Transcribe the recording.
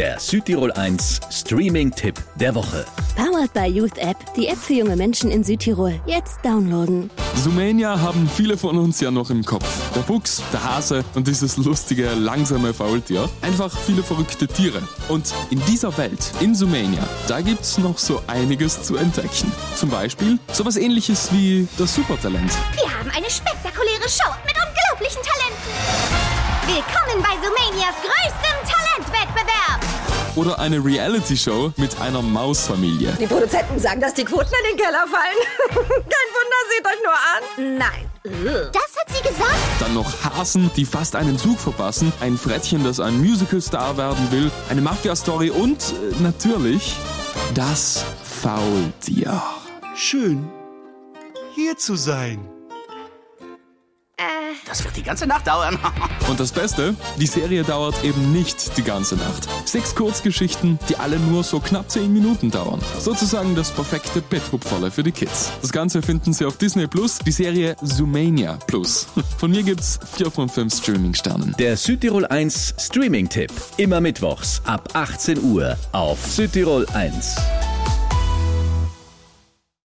Der Südtirol 1 Streaming-Tipp der Woche. Powered by Youth App, die App für junge Menschen in Südtirol. Jetzt downloaden. Sumania haben viele von uns ja noch im Kopf. Der Fuchs, der Hase und dieses lustige, langsame Faultier. Einfach viele verrückte Tiere. Und in dieser Welt, in Sumania, da gibt's noch so einiges zu entdecken. Zum Beispiel sowas ähnliches wie das Supertalent. Wir haben eine spektakuläre Show mit unglaublichen Talenten. Willkommen bei Sumanias größtem Talentwettbewerb. Oder eine Reality-Show mit einer Mausfamilie. Die Produzenten sagen, dass die Quoten in den Keller fallen. Kein Wunder, seht euch nur an. Nein. Das hat sie gesagt? Dann noch Hasen, die fast einen Zug verpassen, ein Frettchen, das ein Musical-Star werden will, eine Mafia-Story und äh, natürlich das Faultier. Schön, hier zu sein. Das wird die ganze Nacht dauern. Und das Beste, die Serie dauert eben nicht die ganze Nacht. Sechs Kurzgeschichten, die alle nur so knapp zehn Minuten dauern. Sozusagen das perfekte Betthupferle für die Kids. Das Ganze finden Sie auf Disney Plus, die Serie Zoomania Plus. Von mir gibt's vier von fünf Streaming-Sternen. Der Südtirol 1 Streaming-Tipp. Immer mittwochs ab 18 Uhr auf Südtirol 1.